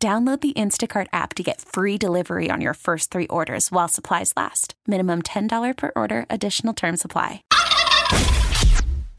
Download the Instacart app to get free delivery on your first three orders while supplies last. Minimum $10 per order, additional term supply.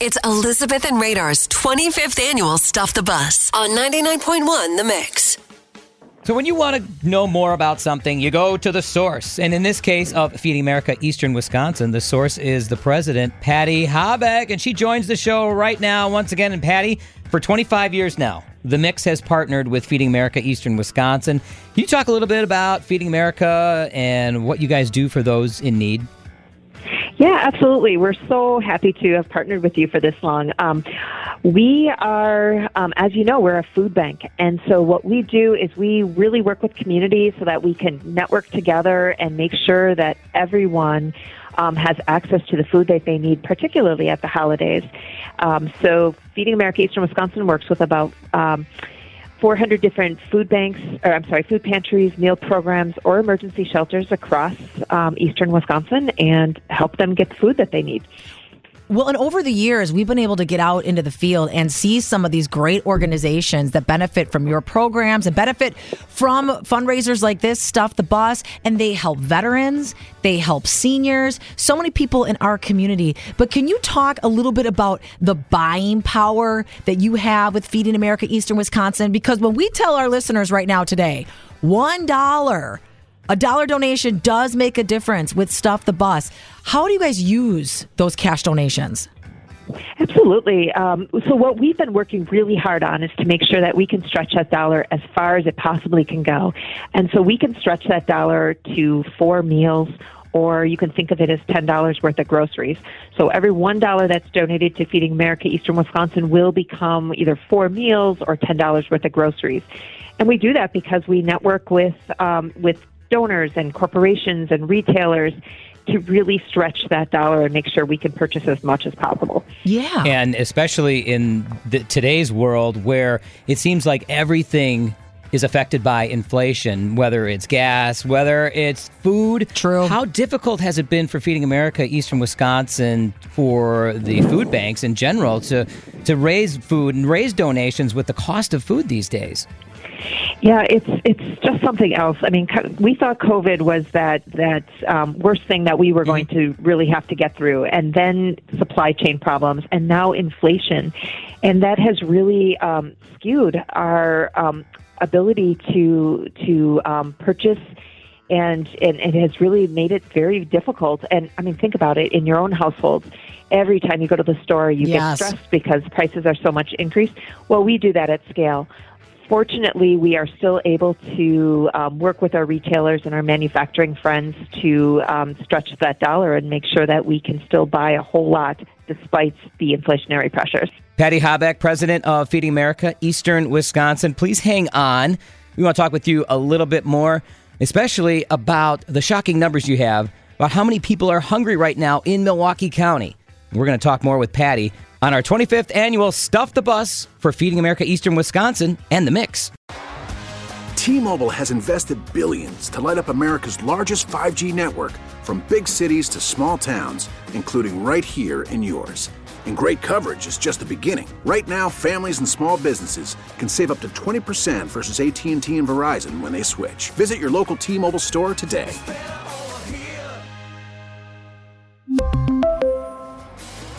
It's Elizabeth and Radar's 25th annual Stuff the Bus on 99.1 The Mix. So, when you want to know more about something, you go to the source. And in this case of Feeding America Eastern Wisconsin, the source is the president, Patty Habeck. And she joins the show right now, once again. And Patty, for 25 years now, the Mix has partnered with Feeding America Eastern Wisconsin. Can you talk a little bit about Feeding America and what you guys do for those in need? Yeah, absolutely. We're so happy to have partnered with you for this long. Um, we are, um, as you know, we're a food bank. And so what we do is we really work with communities so that we can network together and make sure that everyone um, has access to the food that they need, particularly at the holidays. Um, so Feeding America Eastern Wisconsin works with about um, 400 different food banks, or I'm sorry, food pantries, meal programs, or emergency shelters across um, eastern Wisconsin and help them get the food that they need. Well, and over the years, we've been able to get out into the field and see some of these great organizations that benefit from your programs and benefit from fundraisers like this, Stuff the Bus, and they help veterans, they help seniors, so many people in our community. But can you talk a little bit about the buying power that you have with Feeding America Eastern Wisconsin? Because when we tell our listeners right now today, $1 a dollar donation does make a difference with Stuff the Bus. How do you guys use those cash donations? Absolutely. Um, so, what we've been working really hard on is to make sure that we can stretch that dollar as far as it possibly can go. And so, we can stretch that dollar to four meals or you can think of it as $10 worth of groceries. So every $1 that's donated to Feeding America Eastern Wisconsin will become either four meals or $10 worth of groceries. And we do that because we network with, um, with donors and corporations and retailers to really stretch that dollar and make sure we can purchase as much as possible. Yeah. And especially in the, today's world where it seems like everything is affected by inflation, whether it's gas, whether it's food. True. How difficult has it been for Feeding America Eastern Wisconsin for the food banks in general to to raise food and raise donations with the cost of food these days? Yeah, it's it's just something else. I mean, we thought COVID was that that um, worst thing that we were going to really have to get through, and then supply chain problems, and now inflation, and that has really um, skewed our um, ability to to um, purchase. And, and it has really made it very difficult. And I mean, think about it in your own households every time you go to the store, you yes. get stressed because prices are so much increased. Well, we do that at scale fortunately, we are still able to um, work with our retailers and our manufacturing friends to um, stretch that dollar and make sure that we can still buy a whole lot despite the inflationary pressures. Patty Habeck, president of Feeding America, Eastern Wisconsin. Please hang on. We want to talk with you a little bit more, especially about the shocking numbers you have about how many people are hungry right now in Milwaukee County. We're going to talk more with Patty on our 25th annual Stuff the Bus for Feeding America Eastern Wisconsin and the Mix. T-Mobile has invested billions to light up America's largest 5G network from big cities to small towns, including right here in yours. And great coverage is just the beginning. Right now, families and small businesses can save up to 20% versus AT&T and Verizon when they switch. Visit your local T-Mobile store today.